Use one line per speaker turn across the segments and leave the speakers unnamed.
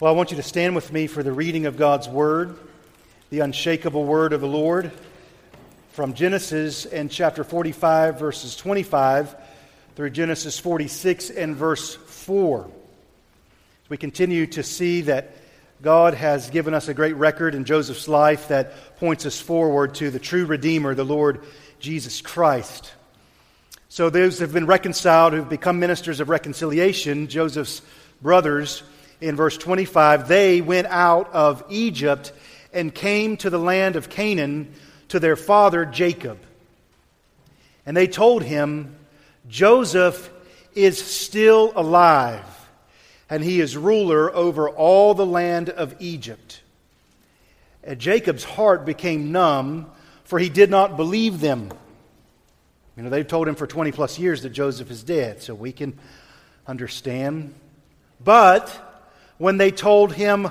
Well, I want you to stand with me for the reading of God's Word, the unshakable Word of the Lord, from Genesis and chapter 45, verses 25 through Genesis 46 and verse 4. We continue to see that God has given us a great record in Joseph's life that points us forward to the true Redeemer, the Lord Jesus Christ. So, those who have been reconciled, who've become ministers of reconciliation, Joseph's brothers, in verse 25, they went out of Egypt and came to the land of Canaan to their father Jacob. And they told him, Joseph is still alive, and he is ruler over all the land of Egypt. And Jacob's heart became numb, for he did not believe them. You know, they've told him for 20 plus years that Joseph is dead, so we can understand. But when they told him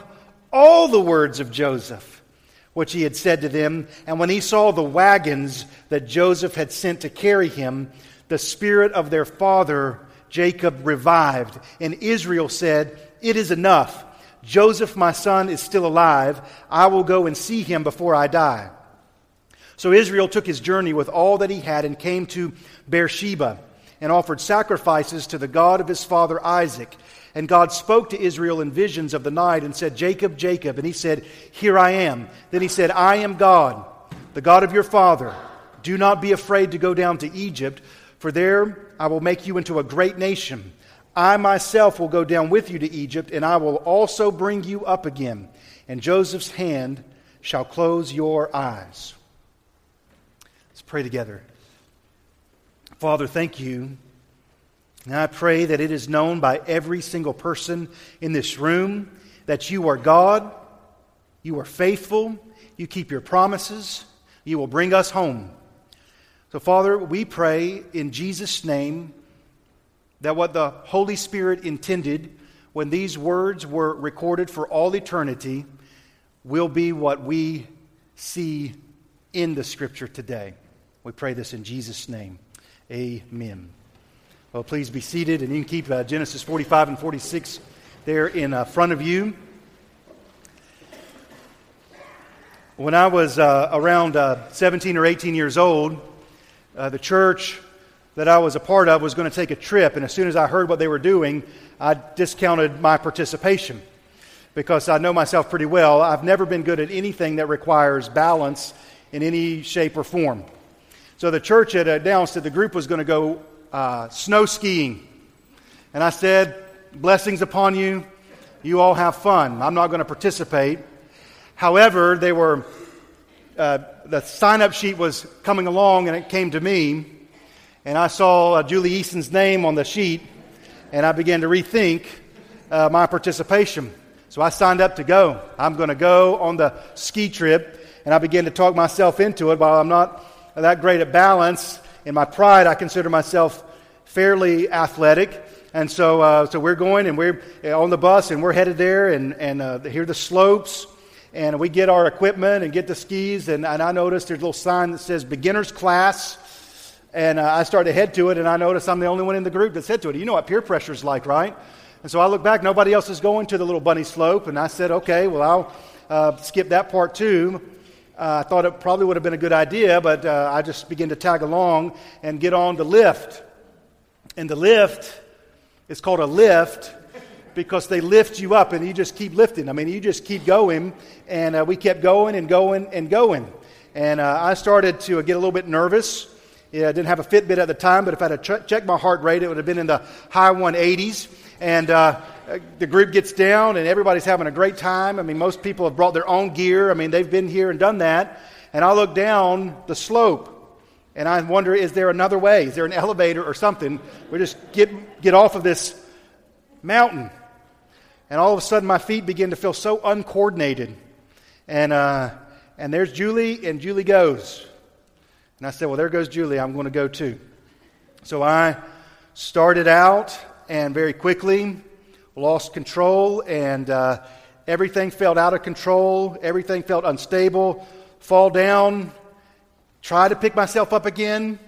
all the words of Joseph, which he had said to them. And when he saw the wagons that Joseph had sent to carry him, the spirit of their father Jacob revived. And Israel said, It is enough. Joseph, my son, is still alive. I will go and see him before I die. So Israel took his journey with all that he had and came to Beersheba and offered sacrifices to the God of his father Isaac. And God spoke to Israel in visions of the night and said, Jacob, Jacob. And he said, Here I am. Then he said, I am God, the God of your father. Do not be afraid to go down to Egypt, for there I will make you into a great nation. I myself will go down with you to Egypt, and I will also bring you up again. And Joseph's hand shall close your eyes. Let's pray together. Father, thank you and I pray that it is known by every single person in this room that you are God, you are faithful, you keep your promises, you will bring us home. So, Father, we pray in Jesus' name that what the Holy Spirit intended when these words were recorded for all eternity will be what we see in the Scripture today. We pray this in Jesus' name. Amen. Well, please be seated, and you can keep uh, Genesis 45 and 46 there in uh, front of you. When I was uh, around uh, 17 or 18 years old, uh, the church that I was a part of was going to take a trip, and as soon as I heard what they were doing, I discounted my participation because I know myself pretty well. I've never been good at anything that requires balance in any shape or form. So the church had announced that the group was going to go uh, snow skiing. And I said, Blessings upon you. You all have fun. I'm not going to participate. However, they were, uh, the sign up sheet was coming along and it came to me. And I saw uh, Julie Easton's name on the sheet. And I began to rethink uh, my participation. So I signed up to go. I'm going to go on the ski trip. And I began to talk myself into it. While I'm not that great at balance, in my pride, I consider myself fairly athletic. And so, uh, so we're going and we're on the bus and we're headed there and, and uh, here are the slopes. And we get our equipment and get the skis. And, and I noticed there's a little sign that says beginner's class. And uh, I start to head to it and I notice I'm the only one in the group that said to it. You know what peer pressure is like, right? And so I look back, nobody else is going to the little bunny slope. And I said, okay, well, I'll uh, skip that part too. Uh, I thought it probably would have been a good idea, but uh, I just began to tag along and get on the lift. And the lift is called a lift because they lift you up and you just keep lifting. I mean, you just keep going. And uh, we kept going and going and going. And uh, I started to get a little bit nervous. Yeah, I didn't have a Fitbit at the time, but if I had ch- checked my heart rate, it would have been in the high 180s. And uh, the group gets down and everybody's having a great time. I mean, most people have brought their own gear. I mean, they've been here and done that. And I look down the slope and I wonder, is there another way? Is there an elevator or something? We just get, get off of this mountain. And all of a sudden, my feet begin to feel so uncoordinated. And, uh, and there's Julie, and Julie goes. And I said, Well, there goes Julie. I'm going to go too. So I started out, and very quickly, lost control, and uh, everything felt out of control. Everything felt unstable. Fall down, try to pick myself up again,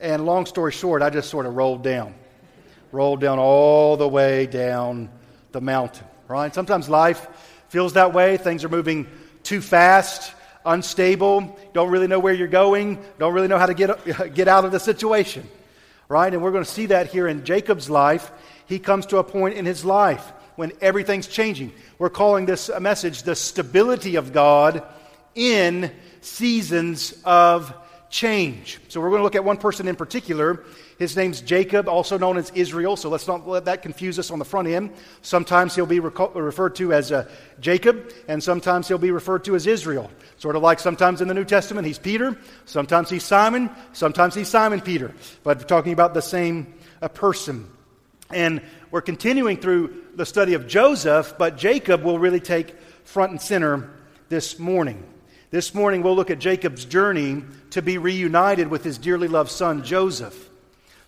and long story short, I just sort of rolled down. Rolled down all the way down the mountain, right? Sometimes life feels that way. Things are moving too fast, unstable, don't really know where you're going, don't really know how to get, get out of the situation, right? And we're going to see that here in Jacob's life. He comes to a point in his life when everything's changing. We're calling this a message the stability of God in seasons of change. So we're going to look at one person in particular. His name's Jacob, also known as Israel. So let's not let that confuse us on the front end. Sometimes he'll be referred to as uh, Jacob, and sometimes he'll be referred to as Israel. Sort of like sometimes in the New Testament he's Peter, sometimes he's Simon, sometimes he's Simon Peter. But we're talking about the same uh, person. And we're continuing through the study of Joseph, but Jacob will really take front and center this morning. This morning, we'll look at Jacob's journey to be reunited with his dearly loved son, Joseph.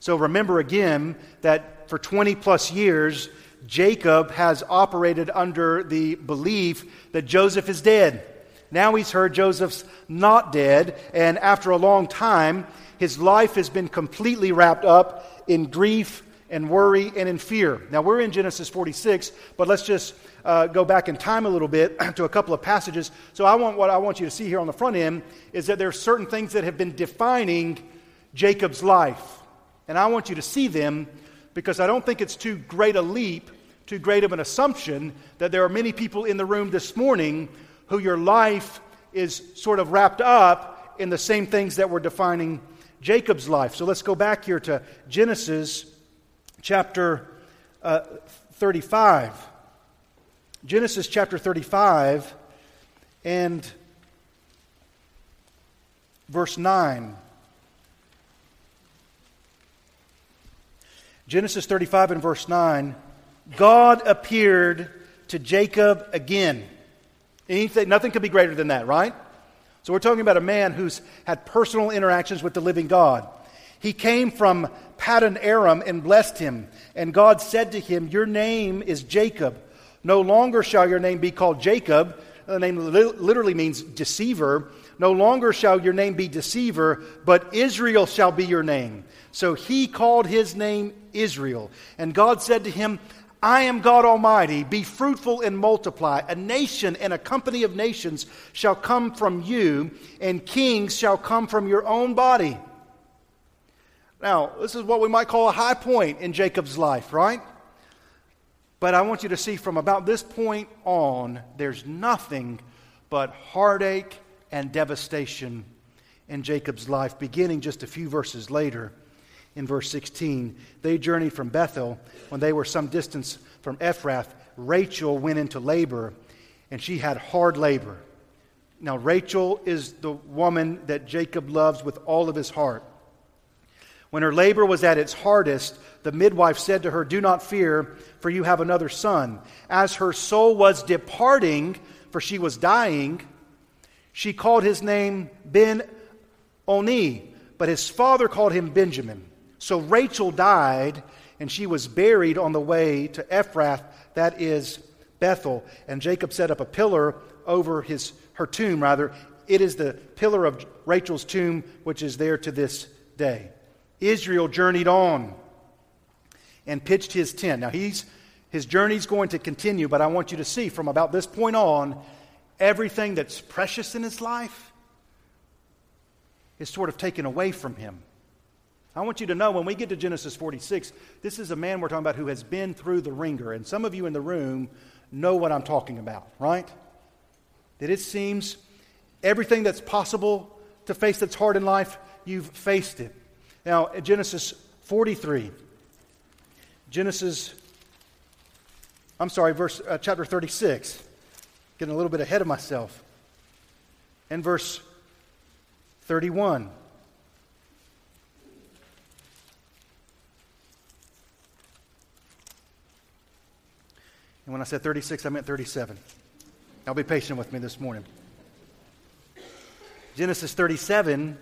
So remember again that for 20 plus years, Jacob has operated under the belief that Joseph is dead. Now he's heard Joseph's not dead, and after a long time, his life has been completely wrapped up in grief and worry and in fear. Now we're in Genesis 46, but let's just uh, go back in time a little bit to a couple of passages. So I want what I want you to see here on the front end is that there are certain things that have been defining Jacob's life, and I want you to see them because I don't think it's too great a leap, too great of an assumption that there are many people in the room this morning who your life is sort of wrapped up in the same things that were defining Jacob's life. So let's go back here to Genesis chapter uh, 35. Genesis chapter 35 and verse 9. Genesis 35 and verse 9 God appeared to Jacob again. Anything, nothing could be greater than that, right? So we're talking about a man who's had personal interactions with the living God. He came from Paddan Aram and blessed him. And God said to him, Your name is Jacob. No longer shall your name be called Jacob. The name literally means deceiver. No longer shall your name be deceiver, but Israel shall be your name. So he called his name Israel. And God said to him, I am God Almighty. Be fruitful and multiply. A nation and a company of nations shall come from you, and kings shall come from your own body. Now, this is what we might call a high point in Jacob's life, right? But I want you to see from about this point on, there's nothing but heartache and devastation in Jacob's life, beginning just a few verses later. In verse 16, they journeyed from Bethel. When they were some distance from Ephrath, Rachel went into labor, and she had hard labor. Now, Rachel is the woman that Jacob loves with all of his heart. When her labor was at its hardest, the midwife said to her, Do not fear, for you have another son. As her soul was departing, for she was dying, she called his name Ben Oni, but his father called him Benjamin. So Rachel died, and she was buried on the way to Ephrath, that is Bethel. And Jacob set up a pillar over his, her tomb, rather. It is the pillar of Rachel's tomb, which is there to this day. Israel journeyed on and pitched his tent. Now, he's, his journey's going to continue, but I want you to see from about this point on, everything that's precious in his life is sort of taken away from him. I want you to know when we get to Genesis 46, this is a man we're talking about who has been through the wringer. And some of you in the room know what I'm talking about, right? That it seems everything that's possible to face that's hard in life, you've faced it. Now, Genesis 43. Genesis, I'm sorry, verse, uh, chapter 36. Getting a little bit ahead of myself. And verse 31. And when I said 36, I meant 37. I'll be patient with me this morning. Genesis 37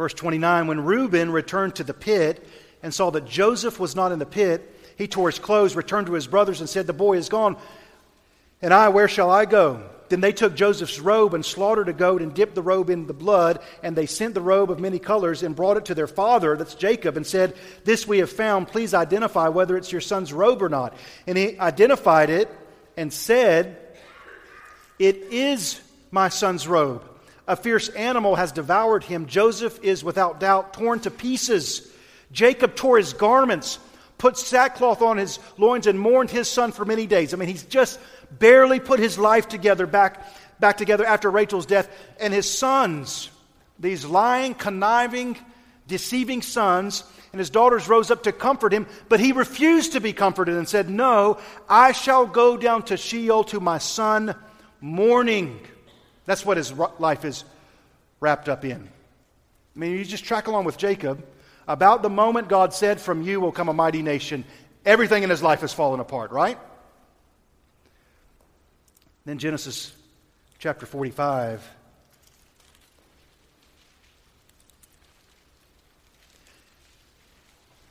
Verse 29 When Reuben returned to the pit and saw that Joseph was not in the pit, he tore his clothes, returned to his brothers, and said, The boy is gone. And I, where shall I go? Then they took Joseph's robe and slaughtered a goat and dipped the robe in the blood, and they sent the robe of many colors and brought it to their father, that's Jacob, and said, This we have found. Please identify whether it's your son's robe or not. And he identified it and said, It is my son's robe. A fierce animal has devoured him. Joseph is without doubt torn to pieces. Jacob tore his garments, put sackcloth on his loins, and mourned his son for many days. I mean, he's just barely put his life together back, back together after Rachel's death. And his sons, these lying, conniving, deceiving sons, and his daughters rose up to comfort him, but he refused to be comforted and said, No, I shall go down to Sheol to my son mourning. That's what his life is wrapped up in. I mean, you just track along with Jacob. About the moment God said, From you will come a mighty nation, everything in his life has fallen apart, right? Then Genesis chapter 45.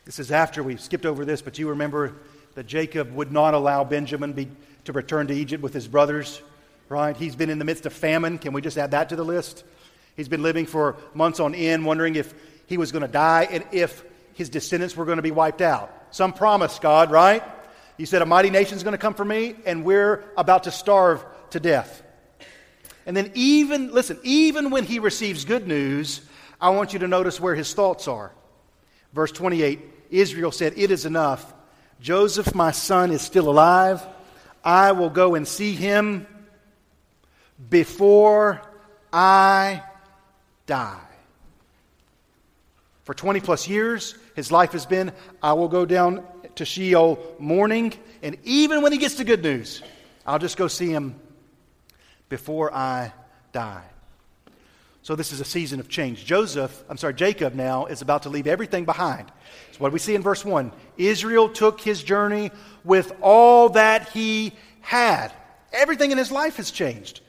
This is after we skipped over this, but you remember that Jacob would not allow Benjamin be, to return to Egypt with his brothers, right? He's been in the midst of famine. Can we just add that to the list? He's been living for months on end, wondering if he was going to die and if his descendants were going to be wiped out. Some promise, God, right? You said a mighty nation is going to come for me, and we're about to starve to death. And then, even, listen, even when he receives good news, I want you to notice where his thoughts are. Verse 28 Israel said, It is enough. Joseph, my son, is still alive. I will go and see him before I die. For 20 plus years, his life has been I will go down to Sheol mourning, and even when he gets the good news, I'll just go see him before I die. So this is a season of change. Joseph, I'm sorry, Jacob now is about to leave everything behind. So what we see in verse 1 Israel took his journey with all that he had. Everything in his life has changed.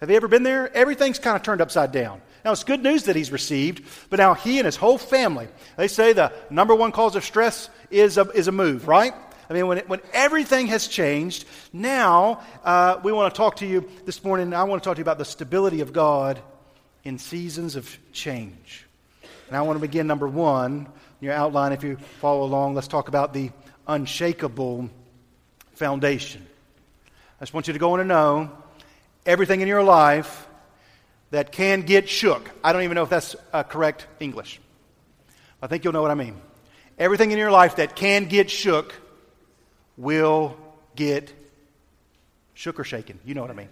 Have you ever been there? Everything's kind of turned upside down. Now, it's good news that he's received, but now he and his whole family, they say the number one cause of stress is a, is a move, right? I mean, when, it, when everything has changed, now uh, we want to talk to you this morning. I want to talk to you about the stability of God in seasons of change. And I want to begin number one, in your outline, if you follow along, let's talk about the unshakable foundation. I just want you to go on and know everything in your life that can get shook. I don't even know if that's uh, correct English. I think you'll know what I mean. Everything in your life that can get shook will get shook or shaken. You know what I mean.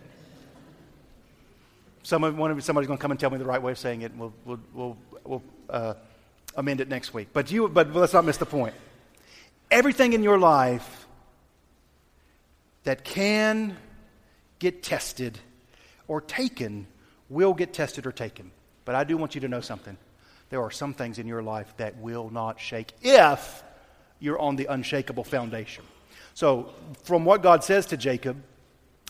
One of, somebody's going to come and tell me the right way of saying it, and we'll, we'll, we'll, we'll uh, amend it next week. But, you, but let's not miss the point. Everything in your life that can get tested or taken will get tested or taken. But I do want you to know something. There are some things in your life that will not shake if you're on the unshakable foundation. So, from what God says to Jacob,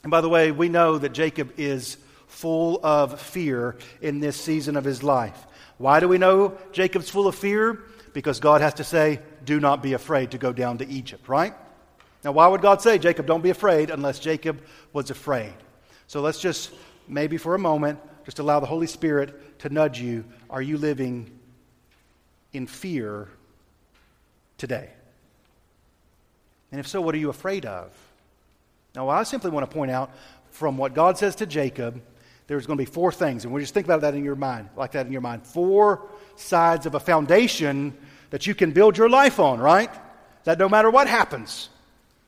and by the way, we know that Jacob is full of fear in this season of his life. Why do we know Jacob's full of fear? Because God has to say, Do not be afraid to go down to Egypt, right? Now, why would God say, Jacob, don't be afraid, unless Jacob was afraid? So let's just maybe for a moment, just allow the Holy Spirit to nudge you. Are you living in fear today? And if so, what are you afraid of? Now, I simply want to point out from what God says to Jacob, there's going to be four things. And we just think about that in your mind, like that in your mind. Four sides of a foundation that you can build your life on, right? That no matter what happens,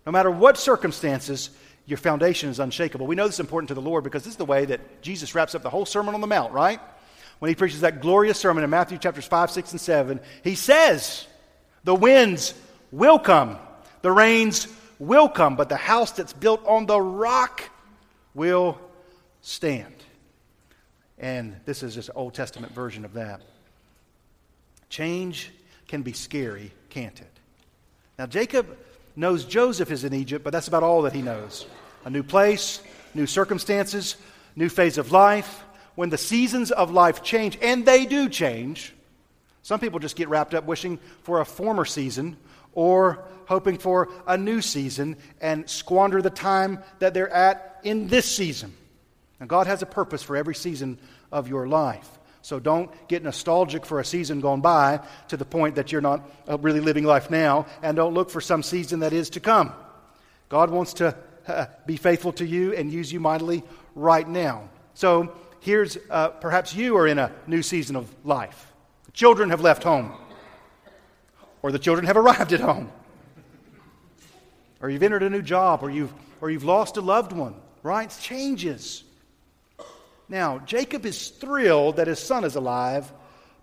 no matter what circumstances, your foundation is unshakable. We know this is important to the Lord because this is the way that Jesus wraps up the whole Sermon on the Mount, right? When he preaches that glorious sermon in Matthew chapters 5, 6, and 7, he says, The winds will come, the rains will come, but the house that's built on the rock will stand. And this is just an Old Testament version of that. Change can be scary, can't it? Now, Jacob knows Joseph is in Egypt, but that's about all that he knows. A new place, new circumstances, new phase of life. When the seasons of life change, and they do change, some people just get wrapped up wishing for a former season or hoping for a new season and squander the time that they're at in this season. Now, God has a purpose for every season of your life. So don't get nostalgic for a season gone by to the point that you're not uh, really living life now, and don't look for some season that is to come. God wants to uh, be faithful to you and use you mightily right now. So here's uh, perhaps you are in a new season of life. The children have left home, or the children have arrived at home, or you've entered a new job, or you've, or you've lost a loved one, right? Changes. Now, Jacob is thrilled that his son is alive,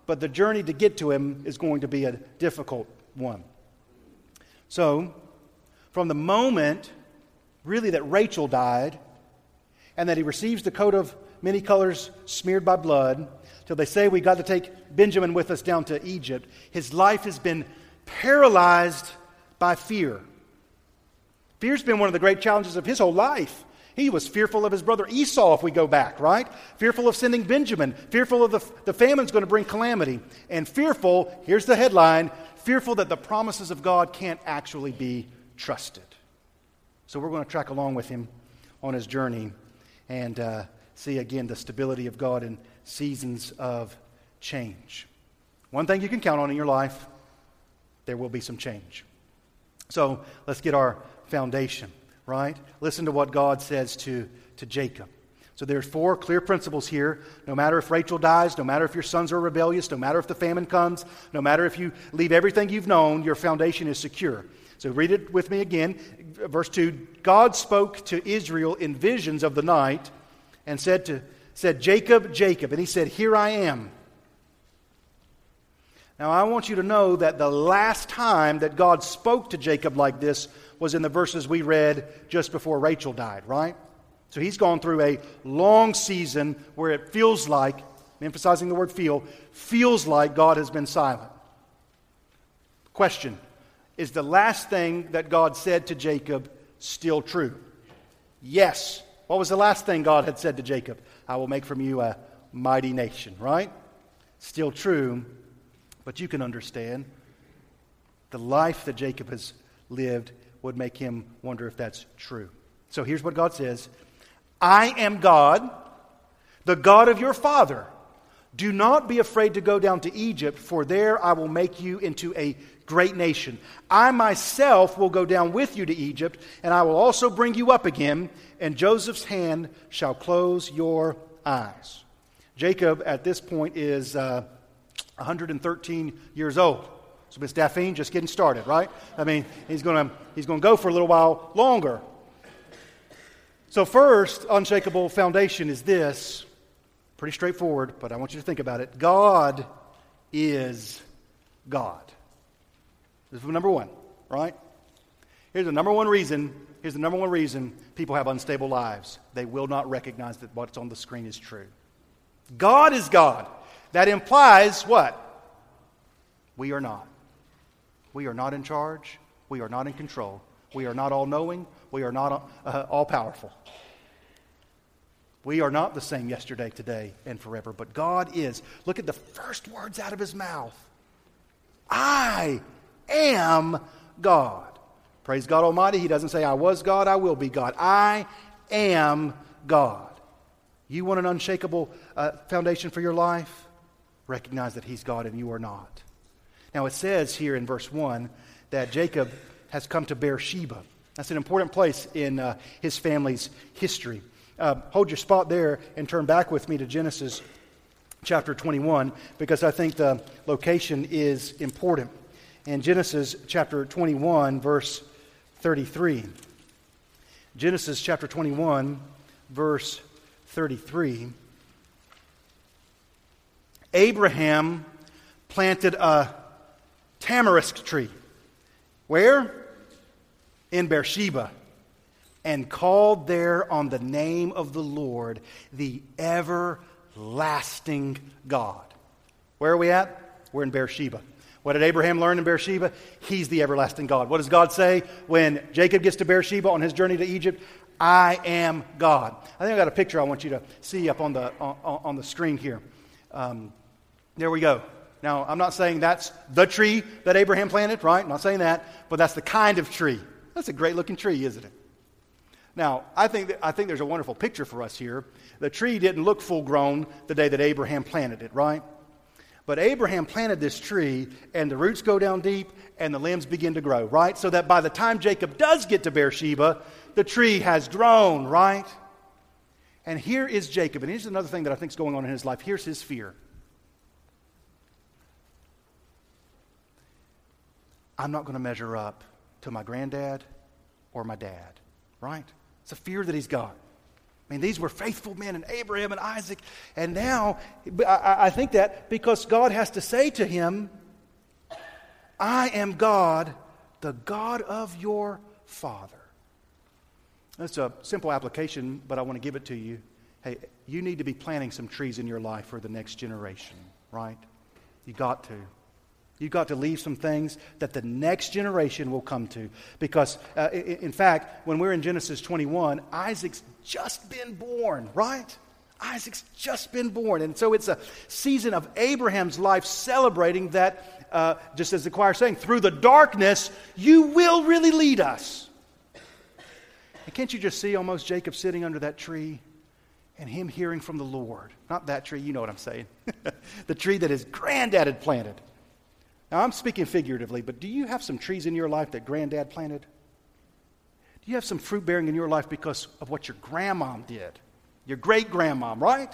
but the journey to get to him is going to be a difficult one. So, from the moment, really, that Rachel died and that he receives the coat of many colors smeared by blood, till they say we got to take Benjamin with us down to Egypt, his life has been paralyzed by fear. Fear's been one of the great challenges of his whole life. He was fearful of his brother Esau, if we go back, right? Fearful of sending Benjamin, fearful of the, the famine's going to bring calamity, and fearful, here's the headline fearful that the promises of God can't actually be trusted. So we're going to track along with him on his journey and uh, see again the stability of God in seasons of change. One thing you can count on in your life there will be some change. So let's get our foundation right? Listen to what God says to, to Jacob. So there's four clear principles here. No matter if Rachel dies, no matter if your sons are rebellious, no matter if the famine comes, no matter if you leave everything you've known, your foundation is secure. So read it with me again. Verse 2 God spoke to Israel in visions of the night and said to said, Jacob, Jacob. And he said, Here I am. Now I want you to know that the last time that God spoke to Jacob like this was in the verses we read just before Rachel died, right? So he's gone through a long season where it feels like, emphasizing the word feel, feels like God has been silent. Question Is the last thing that God said to Jacob still true? Yes. What was the last thing God had said to Jacob? I will make from you a mighty nation, right? Still true, but you can understand the life that Jacob has lived would make him wonder if that's true. So here's what God says I am God, the God of your father. Do not be afraid to go down to Egypt, for there I will make you into a great nation. I myself will go down with you to Egypt, and I will also bring you up again, and Joseph's hand shall close your eyes. Jacob, at this point, is uh, 113 years old. So Miss Daphne just getting started, right? I mean, he's going he's to go for a little while longer. So first, unshakable foundation is this. Pretty straightforward, but I want you to think about it. God is God. This is number one, right? Here's the number one reason. Here's the number one reason people have unstable lives. They will not recognize that what's on the screen is true. God is God. That implies what? We are not. We are not in charge. We are not in control. We are not all knowing. We are not uh, all powerful. We are not the same yesterday, today, and forever, but God is. Look at the first words out of his mouth I am God. Praise God Almighty. He doesn't say, I was God, I will be God. I am God. You want an unshakable uh, foundation for your life? Recognize that He's God and you are not. Now, it says here in verse 1 that Jacob has come to Beersheba. That's an important place in uh, his family's history. Uh, hold your spot there and turn back with me to Genesis chapter 21 because I think the location is important. In Genesis chapter 21, verse 33. Genesis chapter 21, verse 33. Abraham planted a tamarisk tree. Where? In Beersheba. And called there on the name of the Lord, the everlasting God. Where are we at? We're in Beersheba. What did Abraham learn in Beersheba? He's the everlasting God. What does God say when Jacob gets to Beersheba on his journey to Egypt? I am God. I think I got a picture I want you to see up on the, on, on the screen here. Um, there we go. Now, I'm not saying that's the tree that Abraham planted, right? I'm not saying that, but that's the kind of tree. That's a great looking tree, isn't it? Now, I think, that, I think there's a wonderful picture for us here. The tree didn't look full grown the day that Abraham planted it, right? But Abraham planted this tree, and the roots go down deep, and the limbs begin to grow, right? So that by the time Jacob does get to Beersheba, the tree has grown, right? And here is Jacob. And here's another thing that I think is going on in his life. Here's his fear. I'm not going to measure up to my granddad or my dad, right? It's a fear that he's got. I mean, these were faithful men, and Abraham and Isaac. And now, I, I think that because God has to say to him, I am God, the God of your father. That's a simple application, but I want to give it to you. Hey, you need to be planting some trees in your life for the next generation, right? You got to. You've got to leave some things that the next generation will come to. Because, uh, in fact, when we're in Genesis 21, Isaac's just been born, right? Isaac's just been born. And so it's a season of Abraham's life celebrating that, uh, just as the choir saying, through the darkness, you will really lead us. And can't you just see almost Jacob sitting under that tree and him hearing from the Lord? Not that tree, you know what I'm saying. the tree that his granddad had planted. Now, I'm speaking figuratively, but do you have some trees in your life that granddad planted? Do you have some fruit bearing in your life because of what your grandmom did? Your great grandmom, right?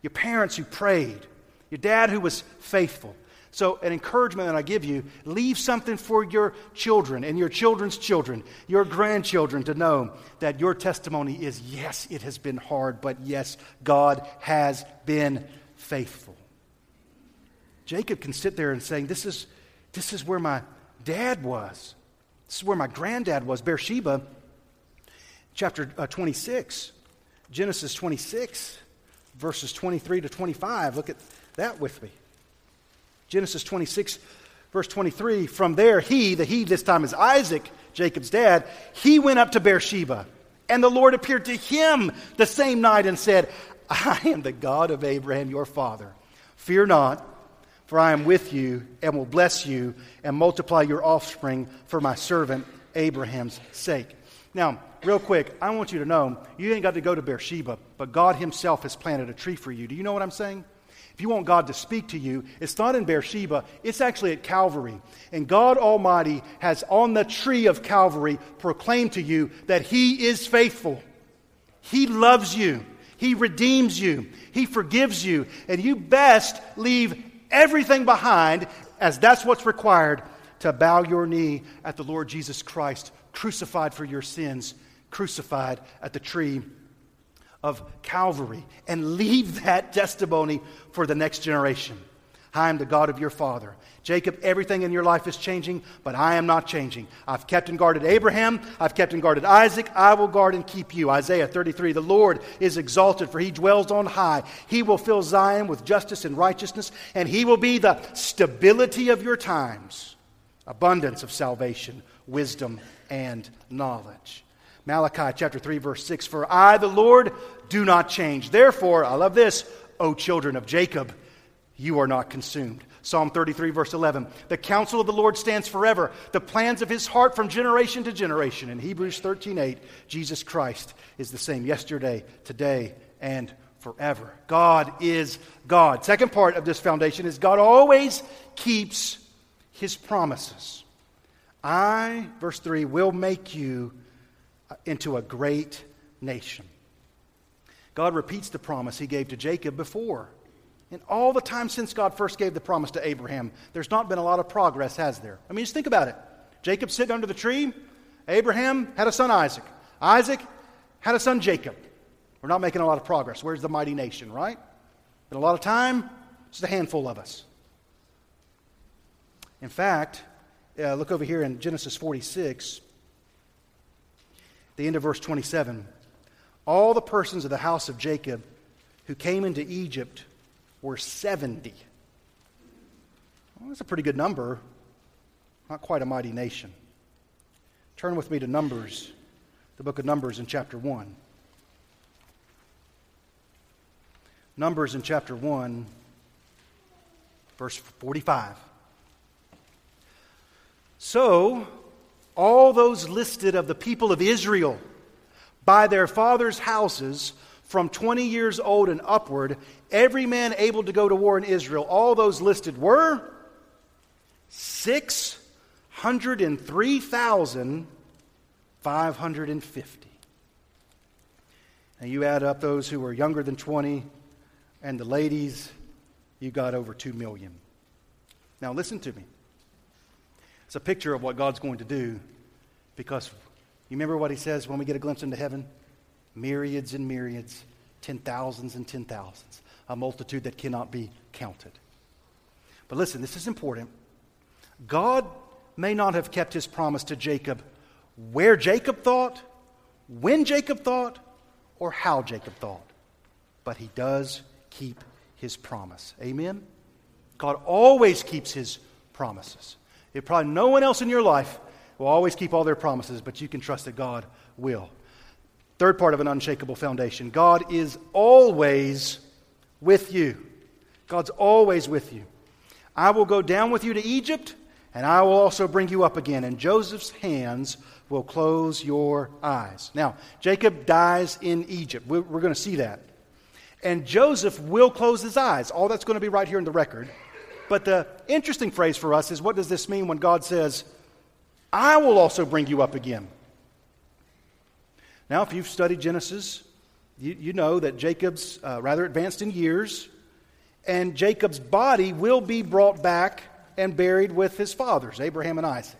Your parents who prayed, your dad who was faithful. So, an encouragement that I give you leave something for your children and your children's children, your grandchildren to know that your testimony is yes, it has been hard, but yes, God has been faithful. Jacob can sit there and saying, This is, this is where my dad was. This is where my granddad was. Beersheba, chapter uh, 26, Genesis 26, verses 23 to 25. Look at that with me. Genesis 26, verse 23. From there, he, the he this time is Isaac, Jacob's dad, he went up to Beersheba. And the Lord appeared to him the same night and said, I am the God of Abraham, your father. Fear not for I am with you and will bless you and multiply your offspring for my servant Abraham's sake. Now, real quick, I want you to know you ain't got to go to Beersheba, but God Himself has planted a tree for you. Do you know what I'm saying? If you want God to speak to you, it's not in Beersheba, it's actually at Calvary. And God Almighty has on the tree of Calvary proclaimed to you that He is faithful. He loves you. He redeems you. He forgives you. And you best leave everything behind, as that's what's required to bow your knee at the Lord Jesus Christ, crucified for your sins, crucified at the tree of Calvary, and leave that testimony for the next generation. I am the God of your father. Jacob, everything in your life is changing, but I am not changing. I've kept and guarded Abraham. I've kept and guarded Isaac. I will guard and keep you. Isaiah 33 The Lord is exalted, for he dwells on high. He will fill Zion with justice and righteousness, and he will be the stability of your times, abundance of salvation, wisdom, and knowledge. Malachi chapter 3, verse 6 For I, the Lord, do not change. Therefore, I love this, O children of Jacob, you are not consumed. Psalm 33, verse 11. The counsel of the Lord stands forever, the plans of his heart from generation to generation. In Hebrews 13, 8, Jesus Christ is the same yesterday, today, and forever. God is God. Second part of this foundation is God always keeps his promises. I, verse 3, will make you into a great nation. God repeats the promise he gave to Jacob before. In all the time since God first gave the promise to Abraham, there's not been a lot of progress, has there? I mean, just think about it. Jacob sitting under the tree. Abraham had a son Isaac. Isaac had a son Jacob. We're not making a lot of progress. Where's the mighty nation, right? Been a lot of time, just a handful of us. In fact, uh, look over here in Genesis 46, the end of verse 27. All the persons of the house of Jacob who came into Egypt were 70. Well, that's a pretty good number. Not quite a mighty nation. Turn with me to Numbers, the book of Numbers in chapter 1. Numbers in chapter 1, Verse 45. So, all those listed of the people of Israel by their fathers' houses from 20 years old and upward, every man able to go to war in Israel, all those listed were 603,550. Now you add up those who were younger than 20 and the ladies, you got over 2 million. Now listen to me. It's a picture of what God's going to do because you remember what he says when we get a glimpse into heaven? Myriads and myriads, ten thousands and ten thousands, a multitude that cannot be counted. But listen, this is important. God may not have kept his promise to Jacob where Jacob thought, when Jacob thought, or how Jacob thought, but he does keep his promise. Amen? God always keeps his promises. If probably no one else in your life will always keep all their promises, but you can trust that God will. Third part of an unshakable foundation God is always with you. God's always with you. I will go down with you to Egypt, and I will also bring you up again, and Joseph's hands will close your eyes. Now, Jacob dies in Egypt. We're, we're going to see that. And Joseph will close his eyes. All that's going to be right here in the record. But the interesting phrase for us is what does this mean when God says, I will also bring you up again? Now, if you've studied Genesis, you, you know that Jacob's uh, rather advanced in years, and Jacob's body will be brought back and buried with his fathers, Abraham and Isaac.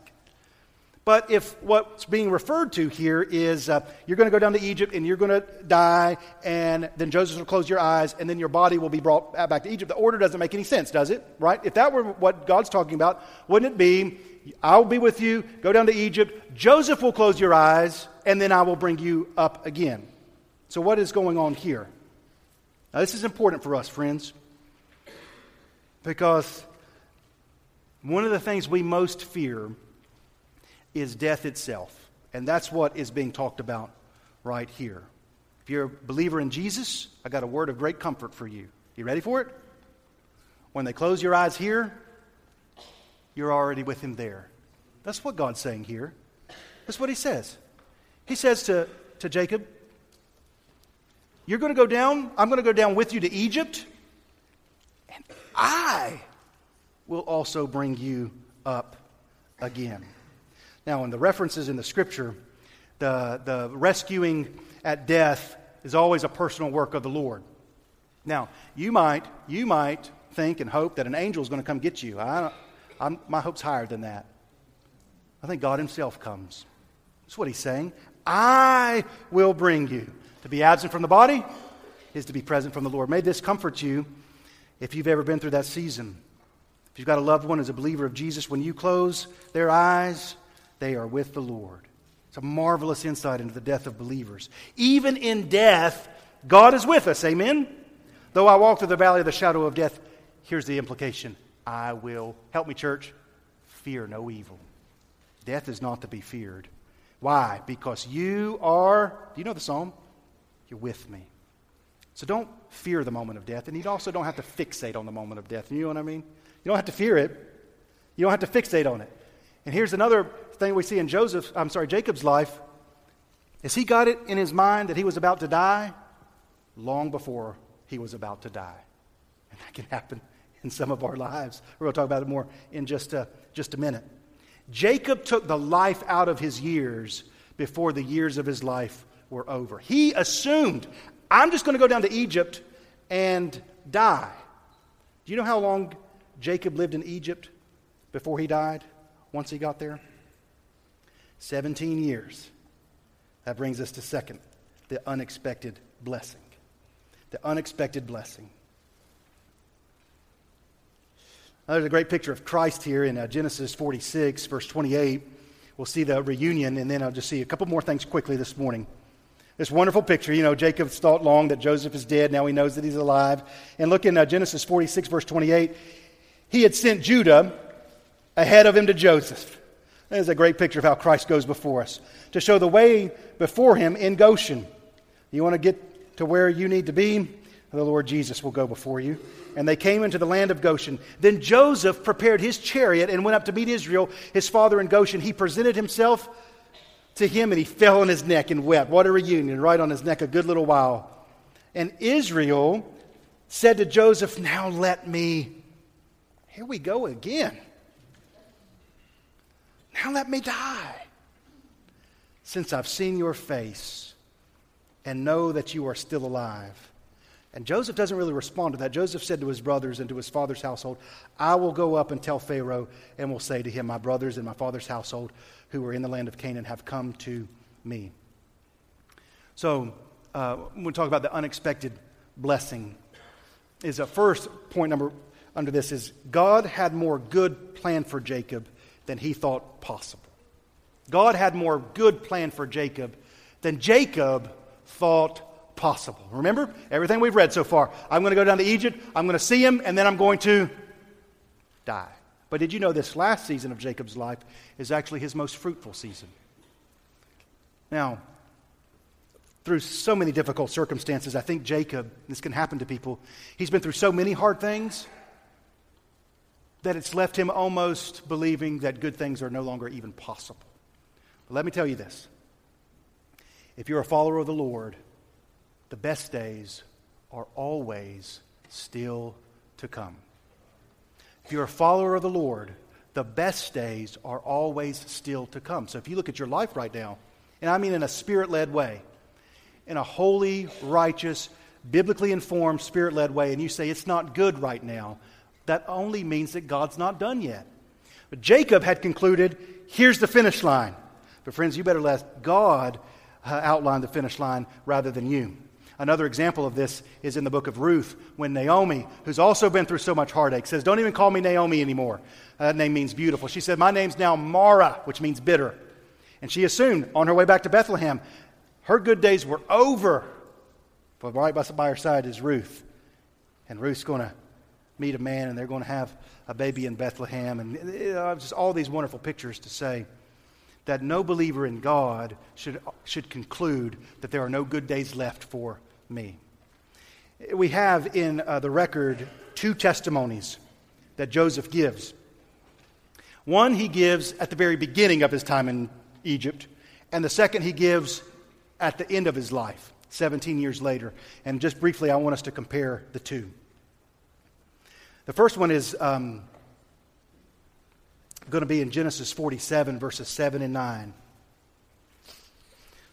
But if what's being referred to here is uh, you're going to go down to Egypt and you're going to die, and then Joseph will close your eyes, and then your body will be brought back to Egypt, the order doesn't make any sense, does it? Right? If that were what God's talking about, wouldn't it be, I'll be with you, go down to Egypt, Joseph will close your eyes, and then I will bring you up again? So, what is going on here? Now, this is important for us, friends, because one of the things we most fear is death itself. And that's what is being talked about right here. If you're a believer in Jesus, I got a word of great comfort for you. You ready for it? When they close your eyes here, you're already with him there. That's what God's saying here. That's what he says. He says to, to Jacob, You're going to go down, I'm going to go down with you to Egypt, and I will also bring you up again. Now, in the references in the scripture, the, the rescuing at death is always a personal work of the Lord. Now, you might, you might think and hope that an angel is going to come get you. I, I'm, my hope's higher than that. I think God Himself comes. That's what He's saying. I will bring you. To be absent from the body is to be present from the Lord. May this comfort you if you've ever been through that season. If you've got a loved one as a believer of Jesus, when you close their eyes, they are with the Lord. It's a marvelous insight into the death of believers. Even in death, God is with us. Amen? Though I walk through the valley of the shadow of death, here's the implication I will, help me, church, fear no evil. Death is not to be feared. Why? Because you are, do you know the psalm? You're with me. So don't fear the moment of death, and you also don't have to fixate on the moment of death. You know what I mean? You don't have to fear it. You don't have to fixate on it. And here's another thing we see in Joseph, I'm sorry, Jacob's life. Is he got it in his mind that he was about to die long before he was about to die. And that can happen in some of our lives. We're going to talk about it more in just a, just a minute. Jacob took the life out of his years before the years of his life were over. He assumed, I'm just going to go down to Egypt and die. Do you know how long Jacob lived in Egypt before he died? once he got there? 17 years. That brings us to second, the unexpected blessing. The unexpected blessing. There's a great picture of Christ here in uh, Genesis 46, verse 28. We'll see the reunion, and then I'll just see a couple more things quickly this morning. This wonderful picture. You know, Jacob's thought long that Joseph is dead. Now he knows that he's alive. And look in uh, Genesis 46, verse 28. He had sent Judah ahead of him to Joseph. There's a great picture of how Christ goes before us to show the way before him in Goshen. You want to get to where you need to be? The Lord Jesus will go before you. And they came into the land of Goshen. Then Joseph prepared his chariot and went up to meet Israel, his father in Goshen. He presented himself to him and he fell on his neck and wept. What a reunion, right on his neck a good little while. And Israel said to Joseph, Now let me, here we go again. Now let me die, since I've seen your face and know that you are still alive. And Joseph doesn't really respond to that. Joseph said to his brothers and to his father's household, I will go up and tell Pharaoh and will say to him, My brothers and my father's household who are in the land of Canaan have come to me. So, uh, when we talk about the unexpected blessing, is a first point number under this is God had more good plan for Jacob than he thought possible. God had more good plan for Jacob than Jacob thought possible. Remember everything we've read so far. I'm going to go down to Egypt, I'm going to see him, and then I'm going to die. But did you know this last season of Jacob's life is actually his most fruitful season? Now, through so many difficult circumstances, I think Jacob, this can happen to people, he's been through so many hard things that it's left him almost believing that good things are no longer even possible. But let me tell you this if you're a follower of the Lord, the best days are always still to come. If you're a follower of the Lord, the best days are always still to come. So if you look at your life right now, and I mean in a spirit led way, in a holy, righteous, biblically informed, spirit led way, and you say it's not good right now, that only means that God's not done yet. But Jacob had concluded, here's the finish line. But friends, you better let God uh, outline the finish line rather than you. Another example of this is in the book of Ruth, when Naomi, who's also been through so much heartache, says, Don't even call me Naomi anymore. That name means beautiful. She said, My name's now Mara, which means bitter. And she assumed on her way back to Bethlehem, her good days were over. But right by her side is Ruth. And Ruth's going to meet a man and they're going to have a baby in Bethlehem. And uh, just all these wonderful pictures to say that no believer in God should, should conclude that there are no good days left for me. We have in uh, the record two testimonies that Joseph gives. One he gives at the very beginning of his time in Egypt, and the second he gives at the end of his life, 17 years later. And just briefly, I want us to compare the two. The first one is um, going to be in Genesis 47, verses 7 and 9.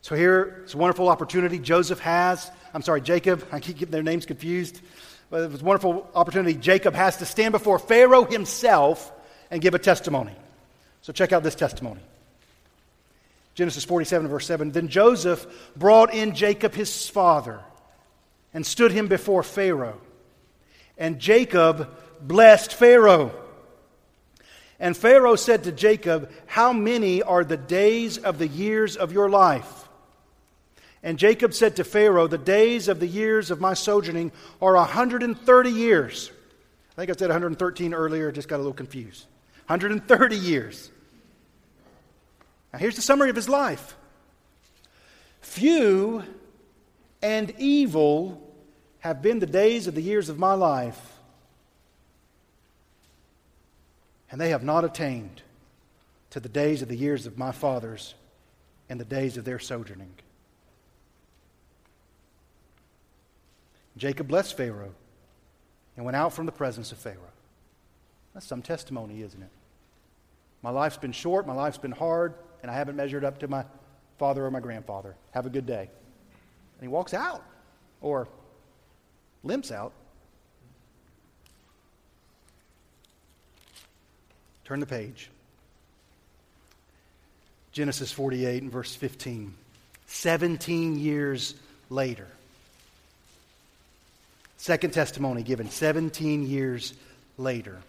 So here, it's a wonderful opportunity Joseph has. I'm sorry, Jacob. I keep getting their names confused. But it was a wonderful opportunity Jacob has to stand before Pharaoh himself and give a testimony. So check out this testimony. Genesis 47, verse 7. Then Joseph brought in Jacob his father and stood him before Pharaoh. And Jacob blessed Pharaoh. And Pharaoh said to Jacob, How many are the days of the years of your life? And Jacob said to Pharaoh, The days of the years of my sojourning are 130 years. I think I said 113 earlier, just got a little confused. 130 years. Now, here's the summary of his life Few and evil have been the days of the years of my life, and they have not attained to the days of the years of my fathers and the days of their sojourning. Jacob blessed Pharaoh and went out from the presence of Pharaoh. That's some testimony, isn't it? My life's been short, my life's been hard, and I haven't measured up to my father or my grandfather. Have a good day. And he walks out. Or limps out. Turn the page. Genesis 48 and verse 15. 17 years later. Second testimony given 17 years later.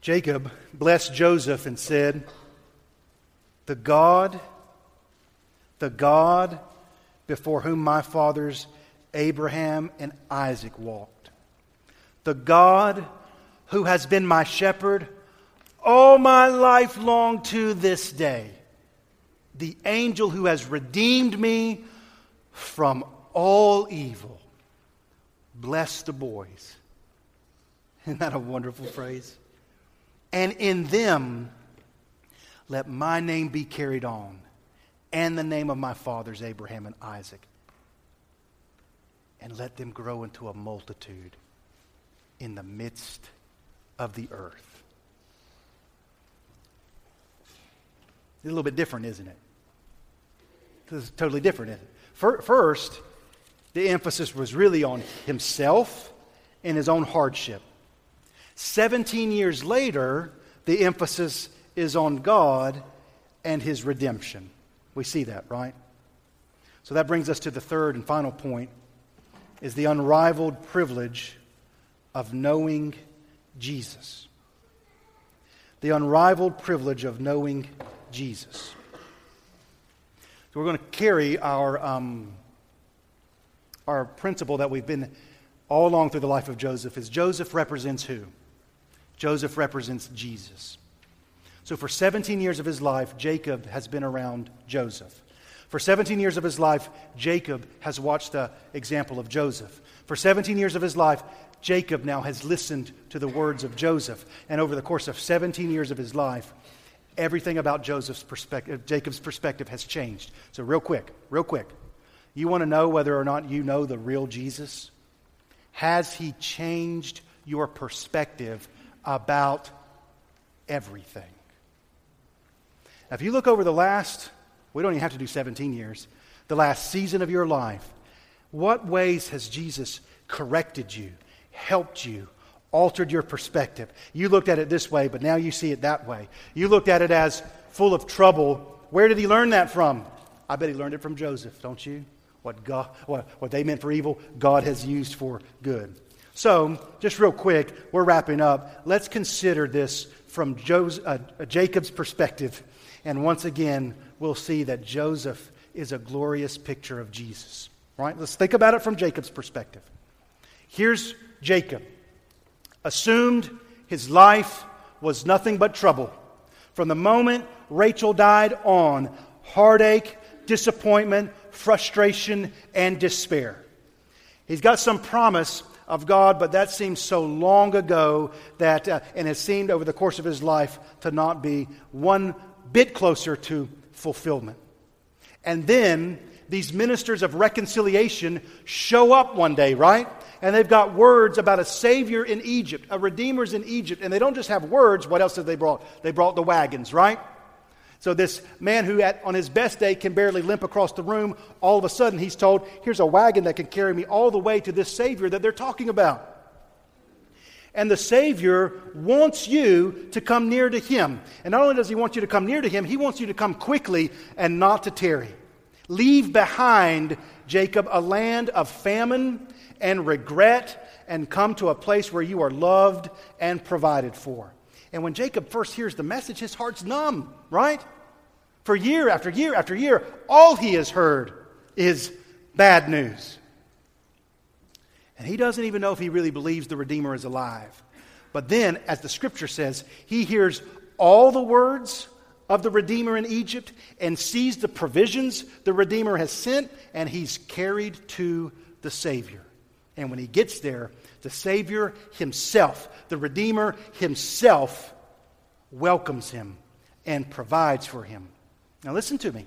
Jacob blessed Joseph and said, The God the God before whom my fathers Abraham and Isaac walked, the God who has been my shepherd all my life long to this day, the angel who has redeemed me from all evil. Bless the boys. Isn't that a wonderful phrase? And in them, let my name be carried on, and the name of my fathers, Abraham and Isaac. And let them grow into a multitude in the midst of the earth. It's a little bit different, isn't it? It's totally different, isn't it? First, the emphasis was really on himself and his own hardship. 17 years later, the emphasis is on God and his redemption. We see that, right? So that brings us to the third and final point is the unrivaled privilege of knowing Jesus. The unrivaled privilege of knowing Jesus. So we're going to carry our, um, our principle that we've been all along through the life of Joseph is Joseph represents who? Joseph represents Jesus. So for 17 years of his life, Jacob has been around Joseph. For 17 years of his life, Jacob has watched the example of Joseph. For 17 years of his life, Jacob now has listened to the words of Joseph. And over the course of 17 years of his life, everything about Joseph's perspective, Jacob's perspective has changed. So, real quick, real quick. You want to know whether or not you know the real Jesus? Has he changed your perspective about everything? Now, if you look over the last, we don't even have to do 17 years, the last season of your life, what ways has Jesus corrected you, helped you, altered your perspective. You looked at it this way, but now you see it that way. You looked at it as full of trouble. Where did he learn that from? I bet he learned it from Joseph, don't you? What, God, what, what they meant for evil, God has used for good. So, just real quick, we're wrapping up. Let's consider this from Joseph, uh, Jacob's perspective. And once again, we'll see that Joseph is a glorious picture of Jesus. Right? Let's think about it from Jacob's perspective. Here's Jacob assumed his life was nothing but trouble. From the moment Rachel died on, heartache, disappointment, frustration, and despair. He's got some promise of God, but that seems so long ago that, uh, and has seemed over the course of his life to not be one bit closer to fulfillment. And then these ministers of reconciliation show up one day, right? and they've got words about a Savior in Egypt, a Redeemer's in Egypt. And they don't just have words. What else did they brought? They brought the wagons, right? So this man who at, on his best day can barely limp across the room, all of a sudden he's told, here's a wagon that can carry me all the way to this Savior that they're talking about. And the Savior wants you to come near to Him. And not only does He want you to come near to Him, He wants you to come quickly and not to tarry. Leave behind, Jacob, a land of famine and regret and come to a place where you are loved and provided for. And when Jacob first hears the message, his heart's numb, right? For year after year after year, all he has heard is bad news. And he doesn't even know if he really believes the Redeemer is alive. But then, as the scripture says, he hears all the words of the Redeemer in Egypt and sees the provisions the Redeemer has sent, and he's carried to the Savior. And when he gets there, the Savior himself, the Redeemer himself, welcomes him and provides for him. Now, listen to me.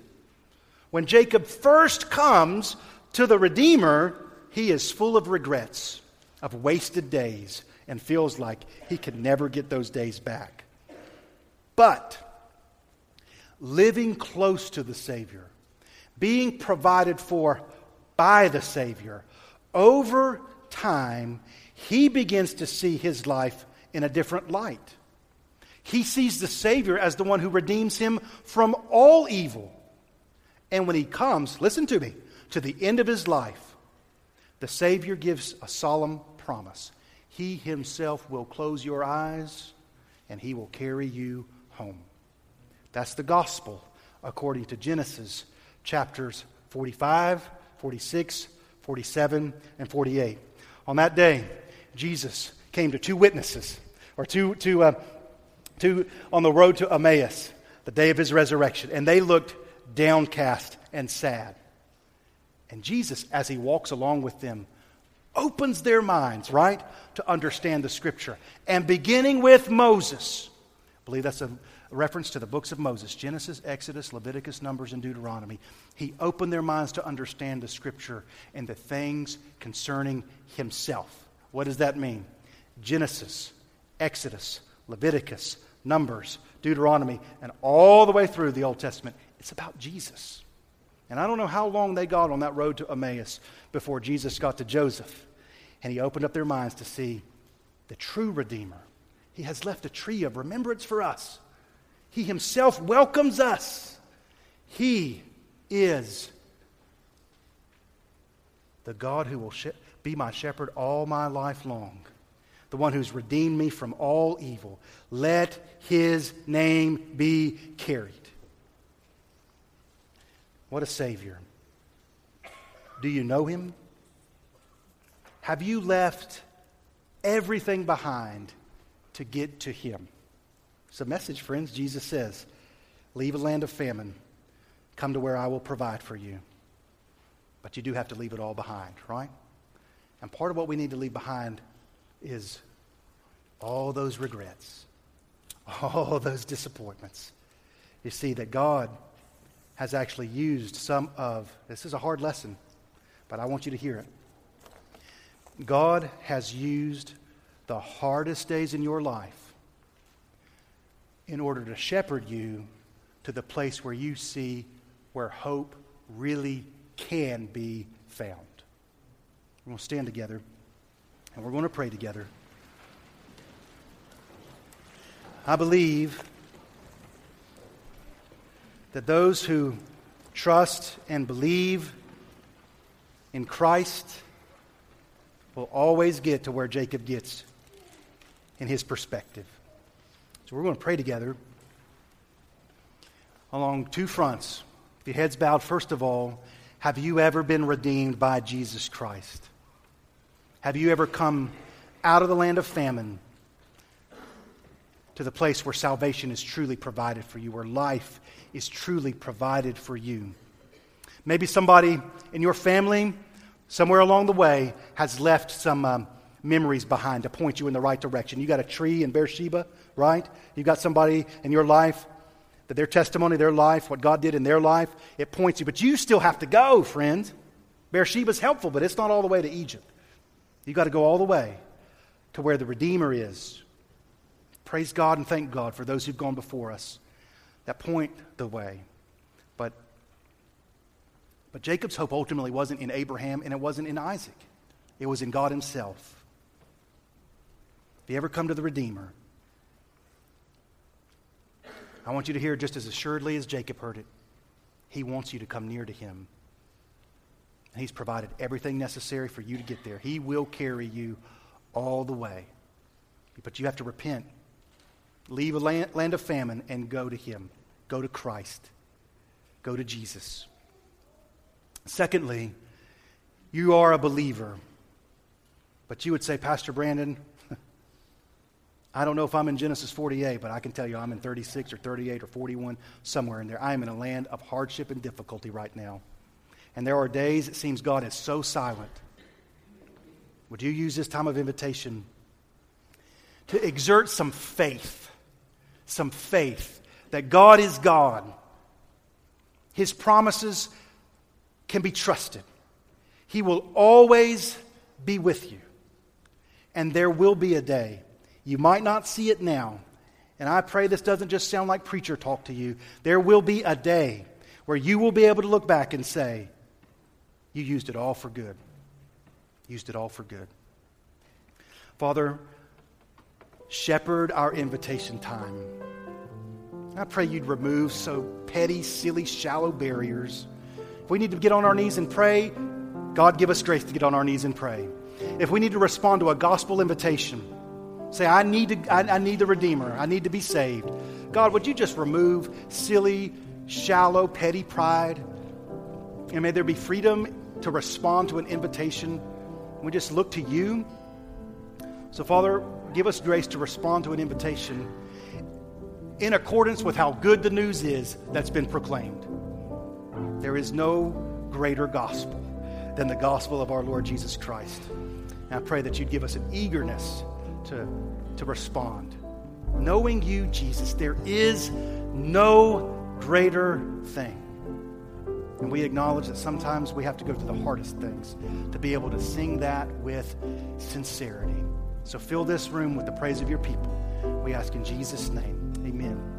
When Jacob first comes to the Redeemer, he is full of regrets, of wasted days, and feels like he can never get those days back. But living close to the Savior, being provided for by the Savior, over time, he begins to see his life in a different light. He sees the Savior as the one who redeems him from all evil. And when he comes, listen to me, to the end of his life, the Savior gives a solemn promise. He himself will close your eyes and he will carry you home. That's the gospel according to Genesis chapters 45, 46, 47, and 48. On that day, Jesus came to two witnesses, or two, two, uh, two on the road to Emmaus, the day of his resurrection, and they looked downcast, and sad. And Jesus, as he walks along with them, opens their minds, right, to understand the scripture. And beginning with Moses, I believe that's a reference to the books of Moses Genesis, Exodus, Leviticus, Numbers, and Deuteronomy. He opened their minds to understand the scripture and the things concerning himself. What does that mean? Genesis, Exodus, Leviticus, Numbers, Deuteronomy, and all the way through the Old Testament. It's about Jesus. And I don't know how long they got on that road to Emmaus before Jesus got to Joseph. And he opened up their minds to see the true Redeemer. He has left a tree of remembrance for us. He himself welcomes us. He is the God who will be my shepherd all my life long the one who's redeemed me from all evil. Let his name be carried. What a Savior. Do you know him? Have you left everything behind to get to him? It's a message, friends. Jesus says, Leave a land of famine, come to where I will provide for you. But you do have to leave it all behind, right? And part of what we need to leave behind is all those regrets, all those disappointments. You see that God has actually used some of this is a hard lesson, but I want you to hear it. God has used the hardest days in your life in order to shepherd you to the place where you see where hope really can be found. We're going to stand together and we're going to pray together. I believe that those who trust and believe in Christ will always get to where Jacob gets in his perspective. So we're going to pray together along two fronts. If your head's bowed, first of all, have you ever been redeemed by Jesus Christ? Have you ever come out of the land of famine? to the place where salvation is truly provided for you, where life is truly provided for you. Maybe somebody in your family, somewhere along the way, has left some um, memories behind to point you in the right direction. You got a tree in Beersheba, right? You got somebody in your life that their testimony, their life, what God did in their life, it points you. But you still have to go, friend. Beersheba's helpful, but it's not all the way to Egypt. You got to go all the way to where the Redeemer is, Praise God and thank God for those who've gone before us that point the way. But, but Jacob's hope ultimately wasn't in Abraham and it wasn't in Isaac, it was in God Himself. If you ever come to the Redeemer, I want you to hear just as assuredly as Jacob heard it. He wants you to come near to Him. He's provided everything necessary for you to get there. He will carry you all the way. But you have to repent Leave a land, land of famine and go to Him. Go to Christ. Go to Jesus. Secondly, you are a believer. But you would say, Pastor Brandon, I don't know if I'm in Genesis 48, but I can tell you I'm in 36 or 38 or 41, somewhere in there. I am in a land of hardship and difficulty right now. And there are days it seems God is so silent. Would you use this time of invitation to exert some faith some faith that God is God. His promises can be trusted. He will always be with you. And there will be a day. You might not see it now. And I pray this doesn't just sound like preacher talk to you. There will be a day where you will be able to look back and say, You used it all for good. Used it all for good. Father, shepherd our invitation time. I pray you'd remove so petty, silly, shallow barriers. If we need to get on our knees and pray, God give us grace to get on our knees and pray. If we need to respond to a gospel invitation, say, I need, to, I, I need the Redeemer, I need to be saved. God, would you just remove silly, shallow, petty pride? And may there be freedom to respond to an invitation. We just look to you. So, Father, give us grace to respond to an invitation in accordance with how good the news is that's been proclaimed. There is no greater gospel than the gospel of our Lord Jesus Christ. And I pray that you'd give us an eagerness to, to respond. Knowing you, Jesus, there is no greater thing. And we acknowledge that sometimes we have to go through the hardest things to be able to sing that with sincerity. So fill this room with the praise of your people. We ask in Jesus' name. Amen.